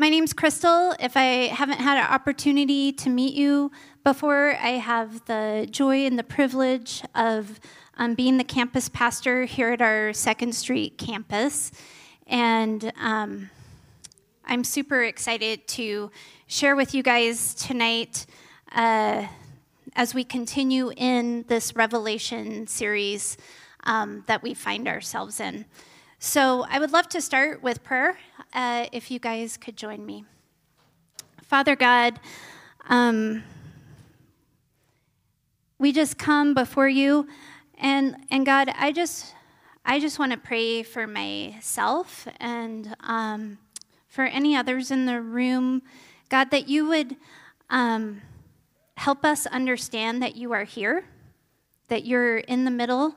My name's Chrystal. If I haven't had an opportunity to meet you before, I have the joy and the privilege of um, being the campus pastor here at our Second Street campus. And um, I'm super excited to share with you guys tonight uh, as we continue in this Revelation series um, that we find ourselves in. So I would love to start with prayer, uh, if you guys could join me. Father God, um, we just come before you, and and God, I just I just want to pray for myself and um, for any others in the room, God, that you would um, help us understand that you are here, that you're in the middle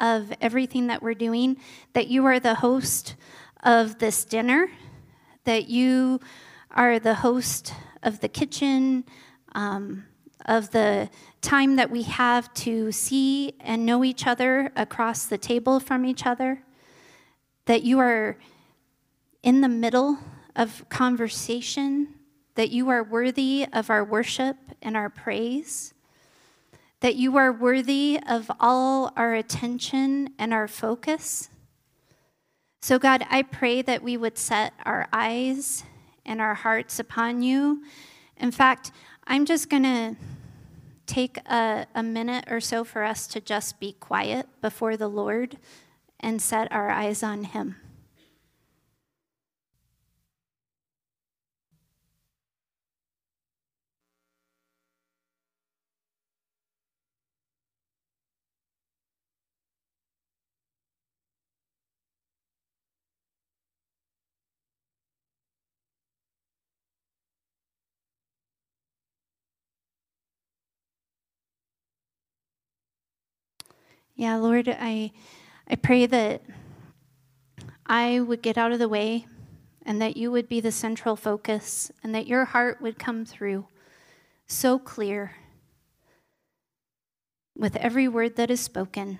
of everything that we're doing, that you are the host of this dinner, that you are the host of the kitchen, um, of the time that we have to see and know each other across the table from each other, that you are in the middle of conversation, that you are worthy of our worship and our praise that you are worthy of all our attention and our focus. So, God, I pray that we would set our eyes and our hearts upon you. In fact, I'm just going to take a, a, minute or so for us to just be quiet before the Lord and set our eyes on Him. Yeah, Lord, I, I pray that I would get out of the way and that you would be the central focus and that your heart would come through so clear with every word that is spoken.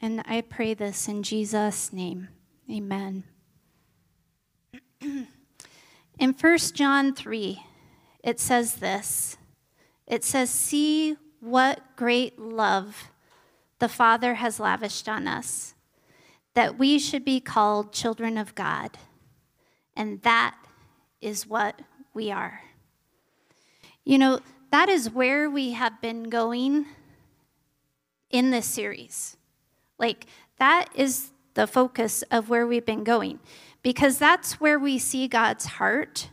And I pray this in Jesus' name. Amen. in 1 John 3, it says this it says, See what great love the Father has lavished on us, that we should be called children of God. And that is what we are. You know, that is where we have been going in this series. Like, that is the focus of where we've been going, because that's where we see God's heart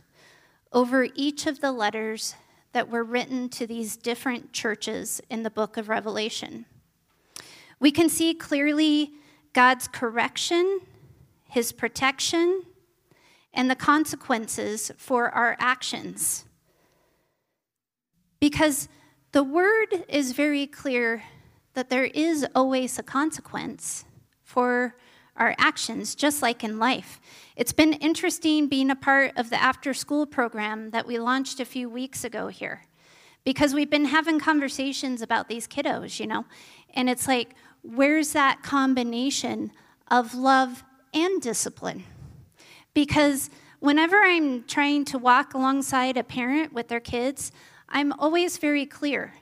over each of the letters that were written to these different churches in the book of Revelation. We can see clearly God's correction, his protection, and the consequences for our actions. Because the word is very clear that there is always a consequence for our actions, just like in life. It's been interesting being a part of the after school program that we launched a few weeks ago here because we've been having conversations about these kiddos, you know, and it's like, where's that combination of love and discipline? Because whenever I'm trying to walk alongside a parent with their kids, I'm always very clear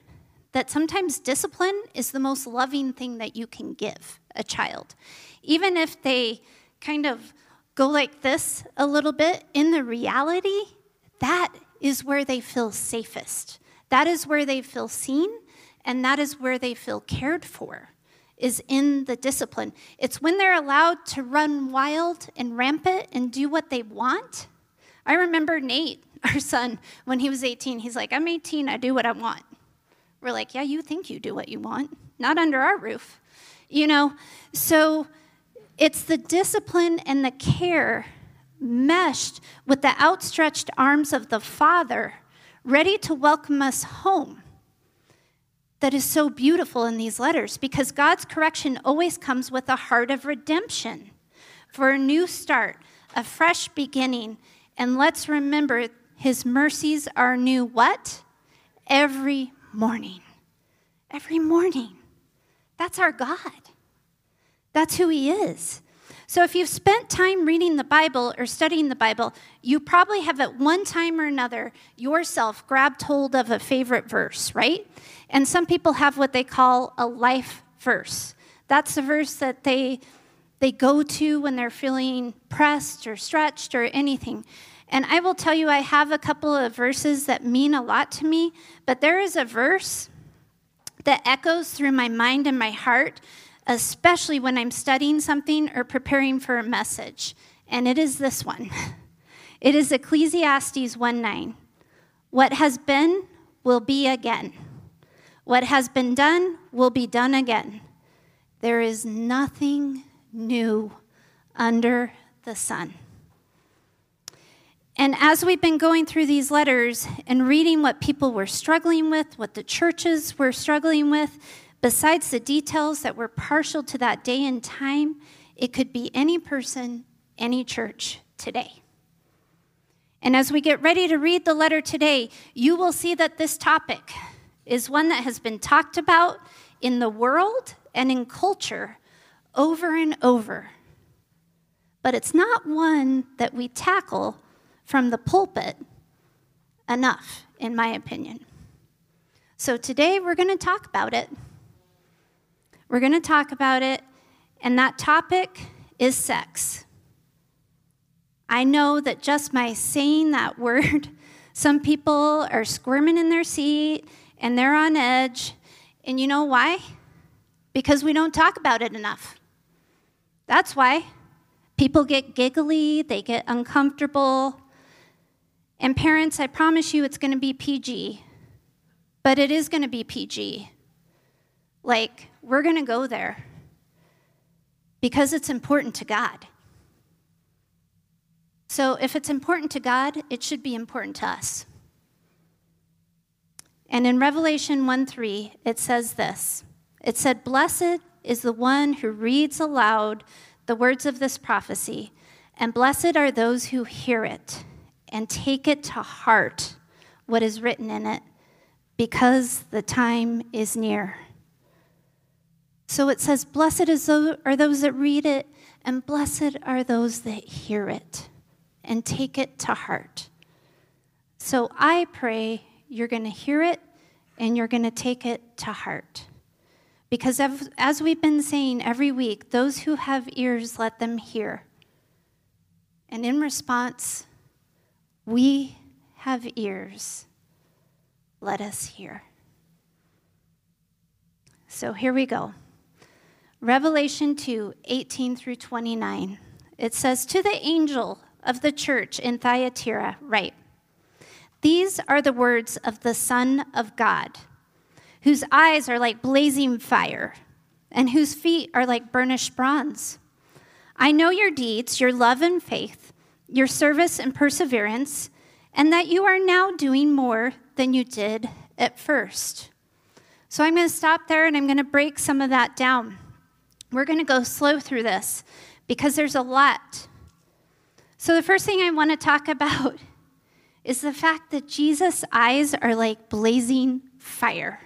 that sometimes discipline is the most loving thing that you can give a child. Even if they kind of go like this a little bit, in the reality, that is where they feel safest. That is where they feel seen, and that is where they feel cared for is in the discipline. It's when they're allowed to run wild and rampant and do what they want. I remember Nate, our son, when he was 18, he's like, I'm 18, I do what I want. We're like, yeah, you think you do what you want, not under our roof. You know, so it's the discipline and the care meshed with the outstretched arms of the Father, ready to welcome us home that is so beautiful in these letters because God's correction always comes with a heart of redemption for a new start, a fresh beginning. And let's remember his mercies are new what? Every morning. Every morning. That's our God. That's who he is. So, if you've spent time reading the Bible or studying the Bible, you probably have at one time or another yourself grabbed hold of a favorite verse, right? And some people have what they call a life verse. That's the verse that they, they go to when they're feeling pressed or stretched or anything. And I will tell you, I have a couple of verses that mean a lot to me, but there is a verse that echoes through my mind and my heart especially when I'm studying something or preparing for a message. And it is this one it is Ecclesiastes 1 9. What has been will be again. What has been done will be done again. There is nothing new under the sun. And as we've been going through these letters and reading what people were struggling with, what the churches were struggling with, Besides the details that were partial to that day and time, it could be any person, any church today. And as we get ready to read the letter today, you will see that this topic is one that has been talked about in the world and in culture over and over. But it's not one that we tackle from the pulpit enough, in my opinion. So today we're going to talk about it. We're going to talk about it, and that topic is sex. I know that just by saying that word, some people are squirming in their seat and they're on edge. And you know why? Because we don't talk about it enough. That's why. People get giggly, they get uncomfortable. And parents, I promise you it's going to be PG. But it is going to be PG. Like, we're going to go there because it's important to God. So, if it's important to God, it should be important to us. And in Revelation 1 3, it says this It said, Blessed is the one who reads aloud the words of this prophecy, and blessed are those who hear it and take it to heart what is written in it, because the time is near. So it says, Blessed are those that read it, and blessed are those that hear it and take it to heart. So I pray you're going to hear it and you're going to take it to heart. Because as we've been saying every week, those who have ears, let them hear. And in response, we have ears. Let us hear. So here we go. Revelation 2 18 through 29. It says, To the angel of the church in Thyatira, write, These are the words of the Son of God, whose eyes are like blazing fire, and whose feet are like burnished bronze. I know your deeds, your love and faith, your service and perseverance, and that you are now doing more than you did at first. So I'm going to stop there and I'm going to break some of that down. We're going to go slow through this because there's a lot. So, the first thing I want to talk about is the fact that Jesus' eyes are like blazing fire.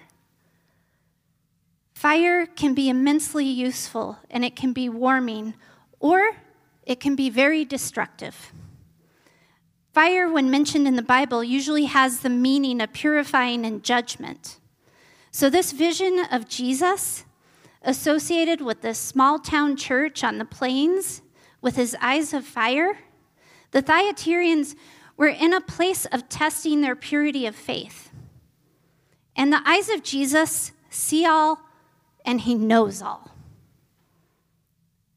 Fire can be immensely useful and it can be warming, or it can be very destructive. Fire, when mentioned in the Bible, usually has the meaning of purifying and judgment. So, this vision of Jesus associated with this small town church on the plains with his eyes of fire, the Thyatirians were in a place of testing their purity of faith. And the eyes of Jesus see all and he knows all.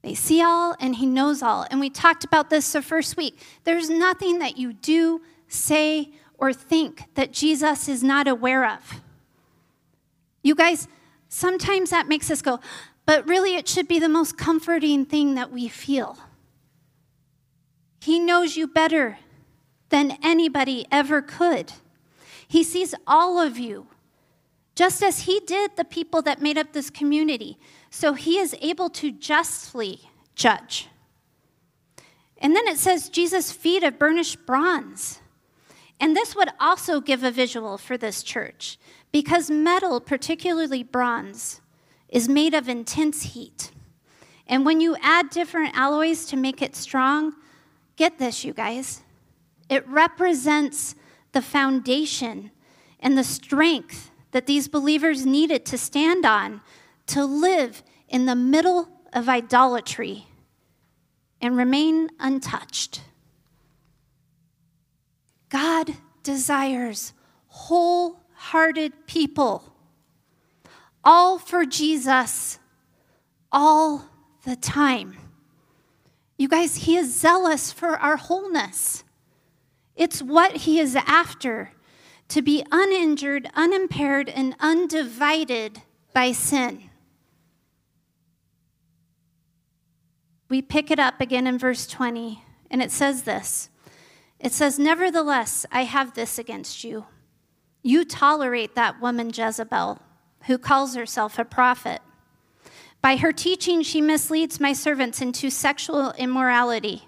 They see all and he knows all. And we talked about this the first week. There's nothing that you do, say, or think that Jesus is not aware of. You guys, sometimes that makes us go, but really it should be the most comforting thing that we feel. He knows you better than anybody ever could. He sees all of you, just as He did the people that made up this community. So He is able to justly judge. And then it says Jesus' feet of burnished bronze. And this would also give a visual for this church because metal, particularly bronze, is made of intense heat. And when you add different alloys to make it strong, get this, you guys, it represents the foundation and the strength that these believers needed to stand on to live in the middle of idolatry and remain untouched. God desires wholehearted people, all for Jesus, all the time. You guys, He is zealous for our wholeness. It's what He is after to be uninjured, unimpaired, and undivided by sin. We pick it up again in verse 20, and it says this It says, Nevertheless, I have this against you. You tolerate that woman Jezebel, who calls herself a prophet. By her teaching, she misleads my servants into sexual immorality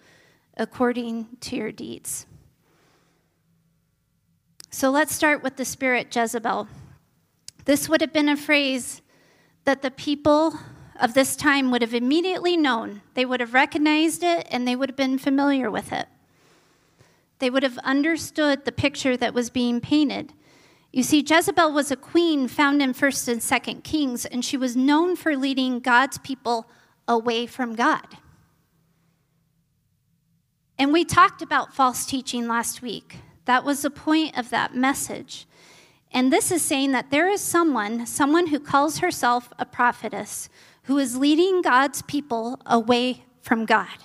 according to your deeds. So let's start with the spirit Jezebel. This would have been a phrase that the people of this time would have immediately known. They would have recognized it and they would have been familiar with it. They would have understood the picture that was being painted. You see, Jezebel was a queen found in 1st and 2nd Kings, and she was known for leading God's people away from God. And we talked about false teaching last week. That was the point of that message. And this is saying that there is someone, someone who calls herself a prophetess, who is leading God's people away from God,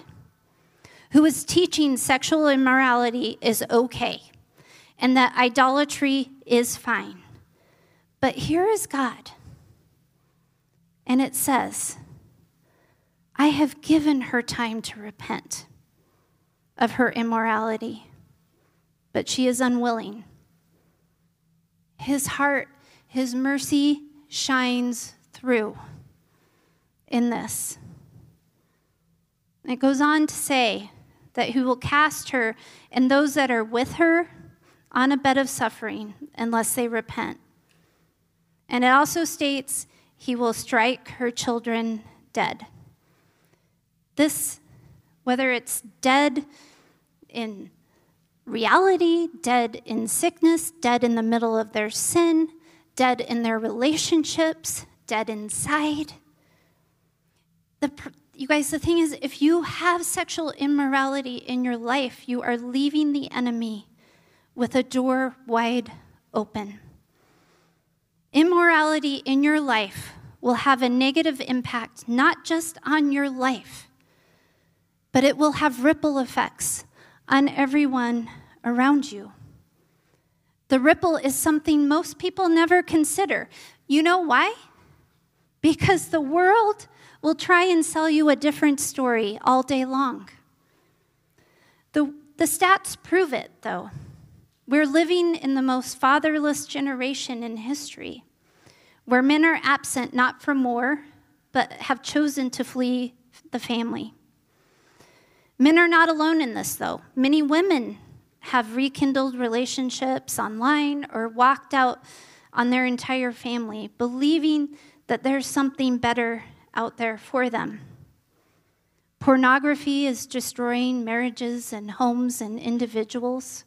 who is teaching sexual immorality is okay and that idolatry is fine. But here is God. And it says, I have given her time to repent of her immorality but she is unwilling. His heart, his mercy shines through in this. It goes on to say that he will cast her and those that are with her on a bed of suffering unless they repent. And it also states he will strike her children dead. This, whether it's dead in reality, dead in sickness, dead in the middle of their sin, dead in their relationships, dead inside. The, you guys, the thing is, if you have sexual immorality in your life, you are leaving the enemy with a door wide open. Immorality in your life will have a negative impact not just on your life, but it will have ripple effects on everyone around you. The ripple is something most people never consider. You know why? Because the world will try and sell you a different story all day long. The, the stats prove it, though. We're living in the most fatherless generation in history, where men are absent not from war, but have chosen to flee the family. Men are not alone in this, though. Many women have rekindled relationships online or walked out on their entire family, believing that there's something better out there for them. Pornography is destroying marriages and homes and individuals.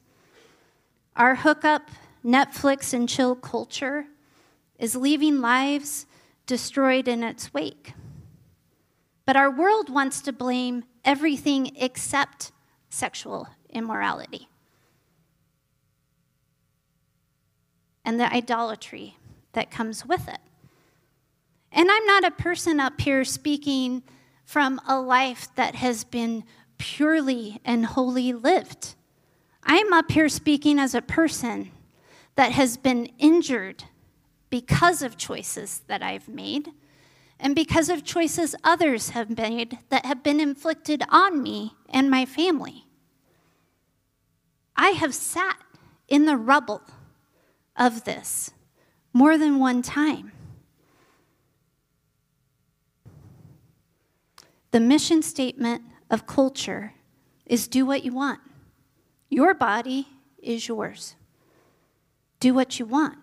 Our hookup, Netflix, and chill culture is leaving lives destroyed in its wake. But our world wants to blame everything except sexual immorality and the idolatry that comes with it. And I'm not a person up here speaking from a life that has been purely and wholly lived. I'm up here speaking as a person that has been injured because of choices that I've made and because of choices others have made that have been inflicted on me and my family. I have sat in the rubble of this more than one time. The mission statement of culture is do what you want. Your body is yours. Do what you want.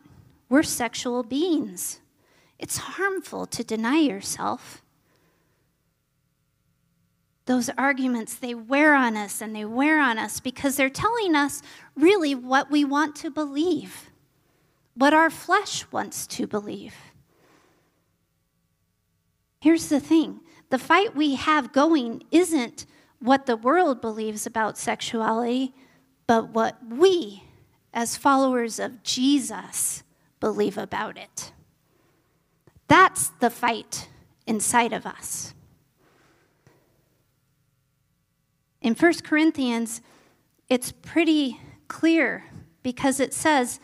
We're sexual beings. It's harmful to deny yourself. Those arguments, they wear on us and they wear on us because they're telling us really what we want to believe, what our flesh wants to believe. Here's the thing the fight we have going isn't what the world believes about sexuality, but what we, as followers of Jesus, believe about it. That's the fight inside of us. In 1 Corinthians, it's pretty clear because it says,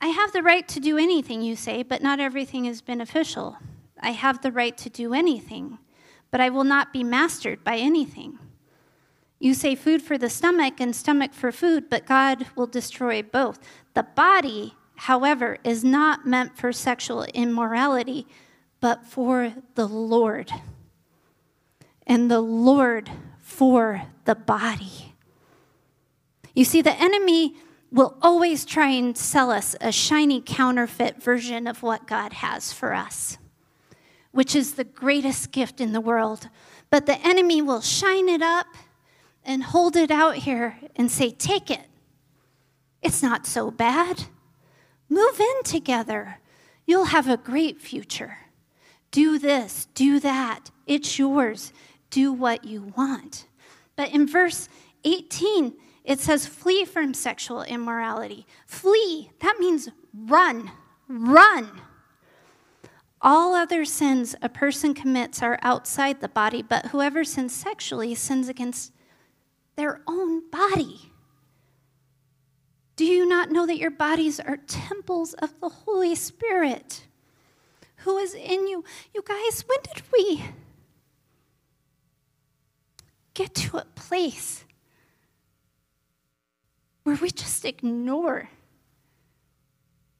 I have the right to do anything you say, but not everything is beneficial. I have the right to do anything, but I will not be mastered by anything. You say food for the stomach and stomach for food, but God will destroy both. The body however, is not meant for sexual immorality, but for the Lord. And the Lord for the body. You see, the enemy will always try and sell us a shiny counterfeit version of what God has for us, which is the greatest gift in the world. But the enemy will shine it up and hold it out here and say, Take it. It's not so bad. Move in together. You'll have a great future. Do this, do that. It's yours. Do what you want. But in verse 18, it says, flee from sexual immorality. Flee, that means run, run. All other sins a person commits are outside the body, but whoever sins sexually sins against their own body. Do you not know that your bodies are temples of the Holy Spirit who is in you? You guys, when did we get to a place where we just ignore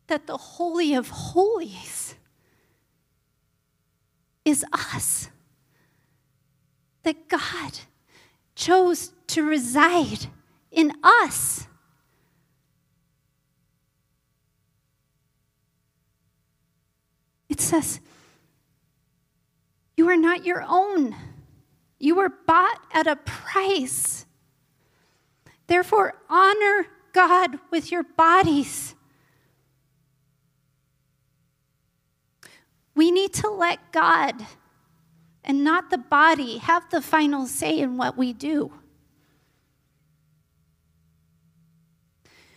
that the Holy of Holies is us? That God chose to reside in us. It says, You are not your own. You were bought at a price. Therefore, honor God with your bodies. We need to let God and not the body have the final say in what we do.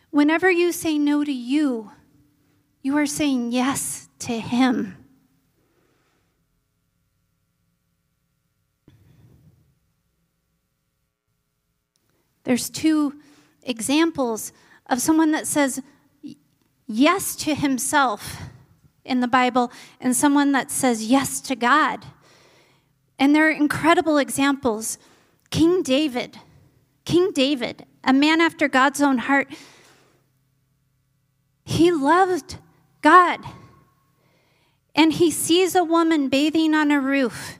Whenever you say no to you, you are saying yes to Him. There's two examples of someone that says yes to himself in the Bible and someone that says yes to God. And they're incredible examples. King David, King David, a man after God's own heart, he loved God and he sees a woman bathing on a roof,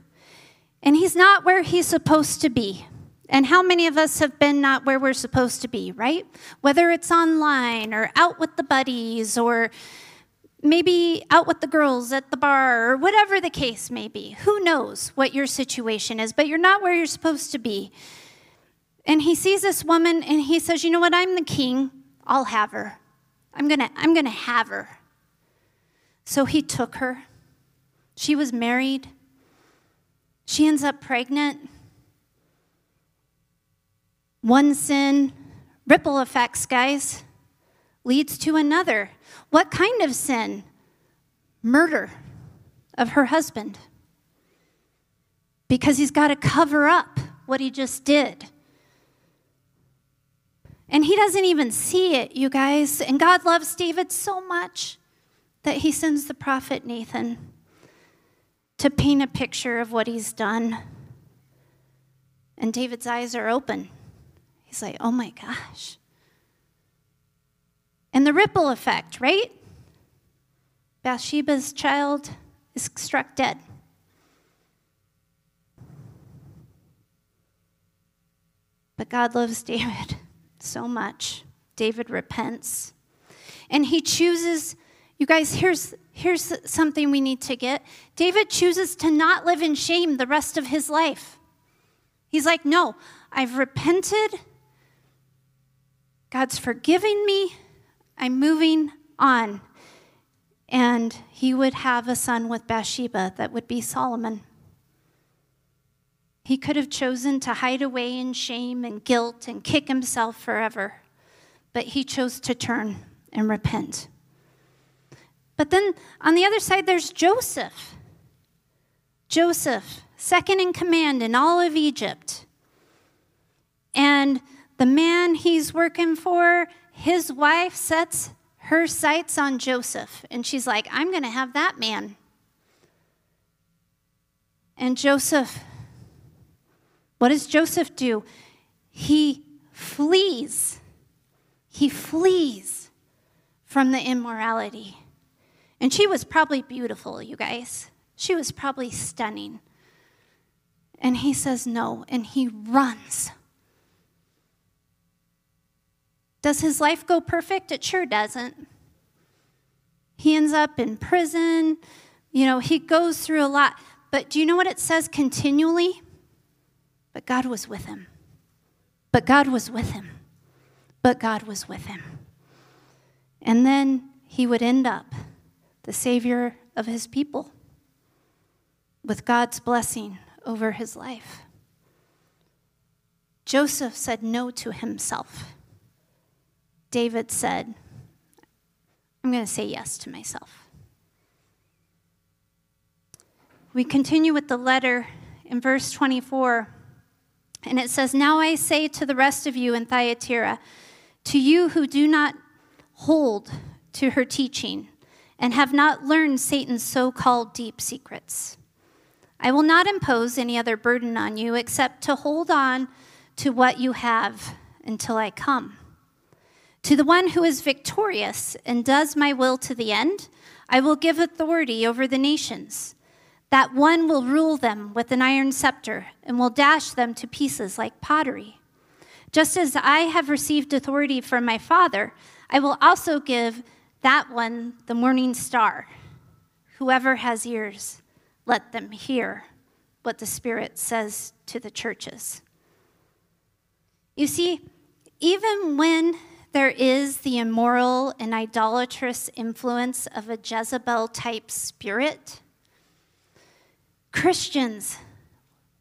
and he's not where he's supposed to be. And how many of us have been not where we're supposed to be, right? Whether it's online or out with the buddies or maybe out with the girls at the bar or whatever the case may be. Who knows what your situation is, but you're not where you're supposed to be. And he sees this woman and he says, You know what? I'm the king. I'll have her. I'm going to I'm going to have her. So he took her. She was married. She ends up pregnant. One sin, ripple effects, guys, leads to another. What kind of sin? Murder of her husband. Because he's got to cover up what he just did. And he doesn't even see it, you guys. And God loves David so much that he sends the prophet Nathan. to paint a picture of what he's done. And David's eyes are open. He's like, oh my gosh. And the ripple effect, right? Bathsheba's child is struck dead. But God loves David so much. David repents. And he chooses, you guys, here's, here's something we need to get. David chooses to not live in shame the rest of his life. He's like, no, I've repented. God's forgiving me. I'm moving on. And he would have a son with Bathsheba that would be Solomon. He could have chosen to hide away in shame and guilt and kick himself forever, but he chose to turn and repent. But then on the other side, there's Joseph. Joseph, second in command in all of Egypt. And the man he's working for, his wife sets her sights on Joseph. And she's like, I'm going to have that man. And Joseph, what does Joseph do? He flees. He flees from the immorality. And she was probably beautiful, you guys. She was probably stunning. And he says no, and he runs. Does his life go perfect? It sure doesn't. He ends up in prison. You know, he goes through a lot. But do you know what it says continually? But God was with him. But God was with him. But God was with him. And then he would end up the Savior of his people with God's blessing over his life. Joseph said no to himself. David said, I'm going to say yes to myself. We continue with the letter in verse 24, and it says, Now I say to the rest of you in Thyatira, to you who do not hold to her teaching and have not learned Satan's so called deep secrets. I will not impose any other burden on you except to hold on to what you have until I come. To the one who is victorious and does my will to the end, I will give authority over the nations. That one will rule them with an iron scepter and will dash them to pieces like pottery. Just as I have received authority from my Father, I will also give that one the morning star. Whoever has ears, let them hear what the Spirit says to the churches. You see, even when there is the immoral and idolatrous influence of a Jezebel type spirit. Christians,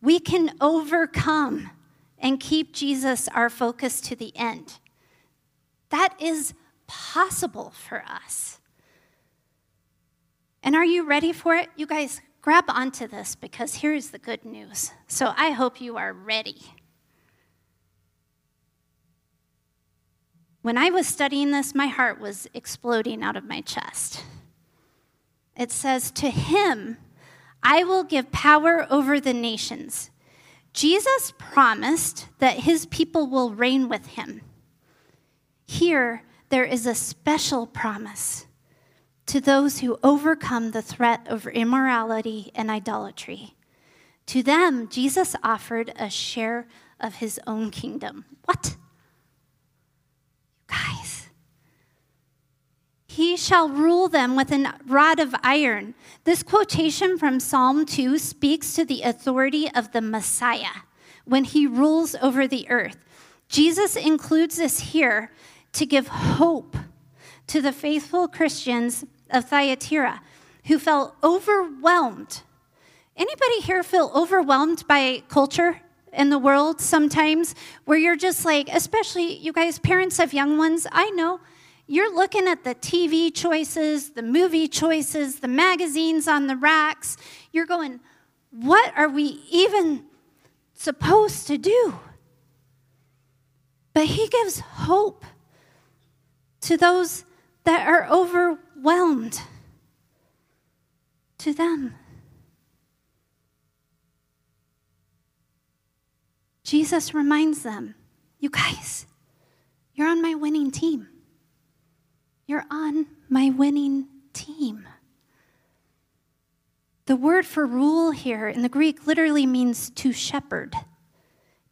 we can overcome and keep Jesus our focus to the end. That is possible for us. And are you ready for it? You guys, grab onto this because here's the good news. So I hope you are ready. When I was studying this, my heart was exploding out of my chest. It says, To him I will give power over the nations. Jesus promised that his people will reign with him. Here, there is a special promise to those who overcome the threat of immorality and idolatry. To them, Jesus offered a share of his own kingdom. What? Guys, he shall rule them with a rod of iron. This quotation from Psalm 2 speaks to the authority of the Messiah when he rules over the earth. Jesus includes this here to give hope to the faithful Christians of Thyatira who felt overwhelmed. Anybody here feel overwhelmed by culture in the world sometimes where you're just like, especially you guys, parents of young ones, I know you're looking at the TV choices, the movie choices, the magazines on the racks. You're going, what are we even supposed to do? But he gives hope to those that are overwhelmed, to them. Jesus reminds them, you guys, you're on my winning team. You're on my winning team. The word for rule here in the Greek literally means to shepherd.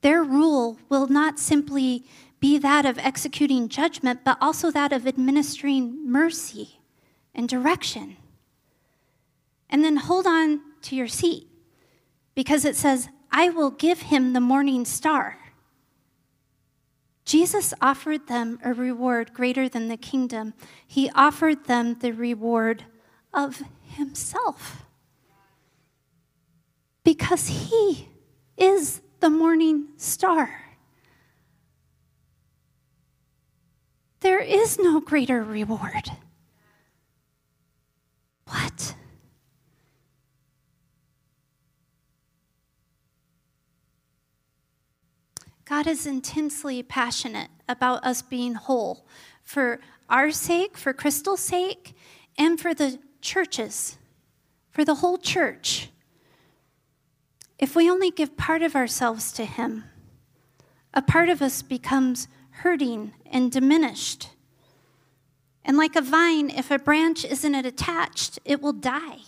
Their rule will not simply be that of executing judgment, but also that of administering mercy and direction. And then hold on to your seat because it says, I will give him the morning star. Jesus offered them a reward greater than the kingdom. He offered them the reward of himself. Because he is the morning star. There is no greater reward. What? God is intensely passionate about us being whole for our sake, for Chrystal's sake, and for the churches, for the whole church. If we only give part of ourselves to Him, a part of us becomes hurting and diminished. And like a vine, if a branch isn't attached, it will die.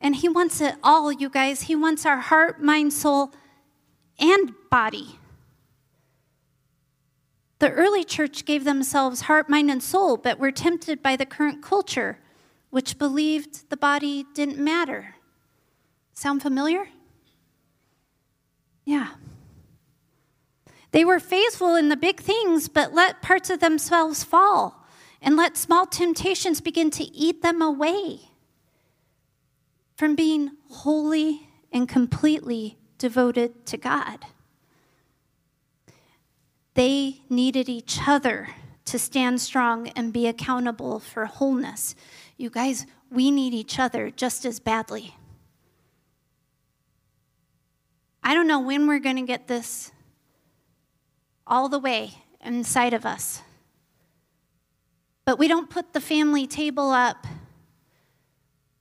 And He wants it all, you guys. He wants our heart, mind, soul, and body. The early church gave themselves heart, mind, and soul, but were tempted by the current culture, which believed the body didn't matter. Sound familiar? Yeah. They were faithful in the big things, but let parts of themselves fall and let small temptations begin to eat them away from being wholly and completely devoted to God. They needed each other to stand strong and be accountable for wholeness. You guys, we need each other just as badly. I don't know when we're going to get this all the way inside of us. But we don't put the family table up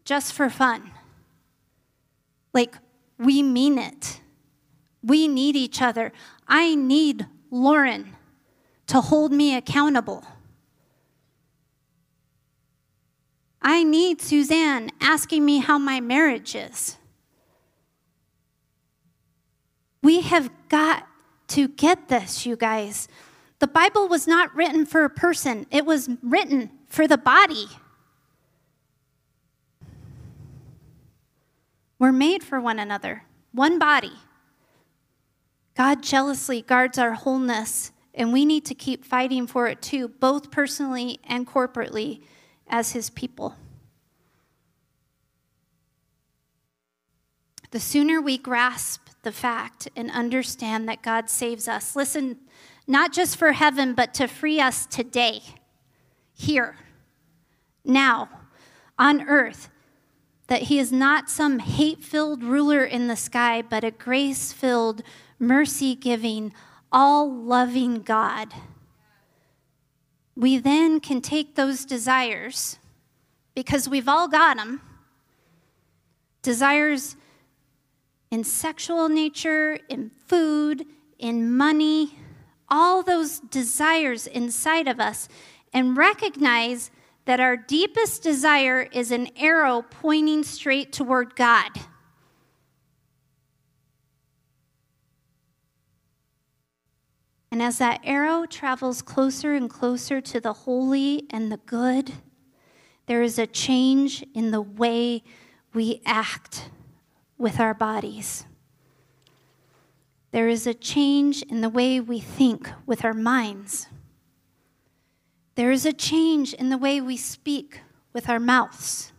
just for fun. Like, we mean it. We need each other. I need Lauren to hold me accountable. I need Suzanne asking me how my marriage is. We have got to get this, you guys. The Bible was not written for a person, it was written for the body. We're made for one another, one body. God jealously guards our wholeness, and we need to keep fighting for it too, both personally and corporately as His people. The sooner we grasp the fact and understand that God saves us. Listen, not just for heaven, but to free us today, here, now, on earth. That he is not some hate filled ruler in the sky, but a grace filled, mercy giving, all loving God. We then can take those desires, because we've all got them, desires in sexual nature, in food, in money, all those desires inside of us, and recognize that our deepest desire is an arrow pointing straight toward God. And as that arrow travels closer and closer to the holy and the good, there is a change in the way we act with our bodies. There is a change in the way we think with our minds. There is a change in the way we speak with our mouths.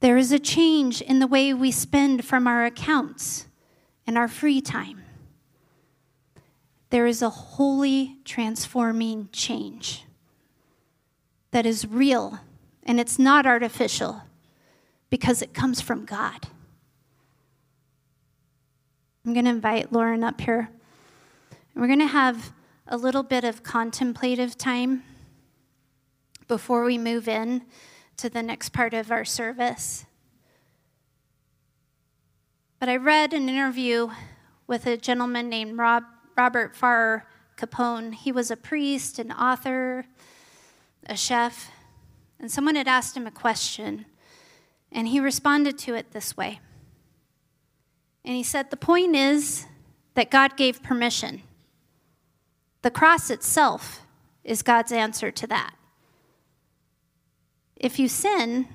There is a change in the way we spend from our accounts and our free time. There is a holy, transforming change that is real and it's not artificial because it comes from God. I'm going to invite Lauren up here. We're going to have a little bit of contemplative time before we move in to the next part of our service. But I read an interview with a gentleman named Rob, Robert Farrar Capon. He was a priest, an author, a chef, and someone had asked him a question, and he responded to it this way. And he said, The point is that God gave permission. The cross itself is God's answer to that. If you sin,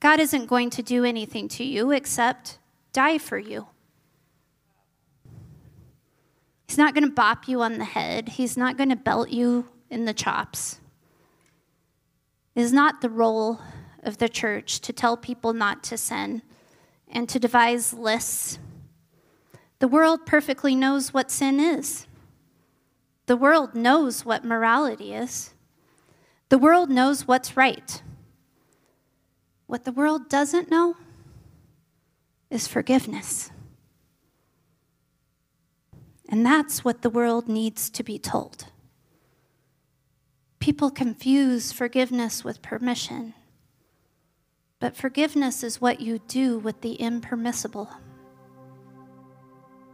God isn't going to do anything to you except die for you. He's not going to bop you on the head, He's not going to belt you in the chops. It is not the role of the church to tell people not to sin and to devise lists. The world perfectly knows what sin is. The world knows what morality is. The world knows what's right. What the world doesn't know is forgiveness. And that's what the world needs to be told. People confuse forgiveness with permission, but forgiveness is what you do with the impermissible.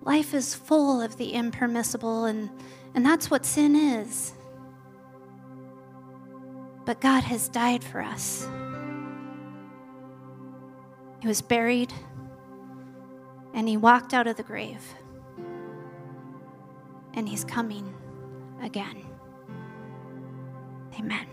Life is full of the impermissible, and, and that's what sin is. But God has died for us. He was buried, and he walked out of the grave. And he's coming again. Amen.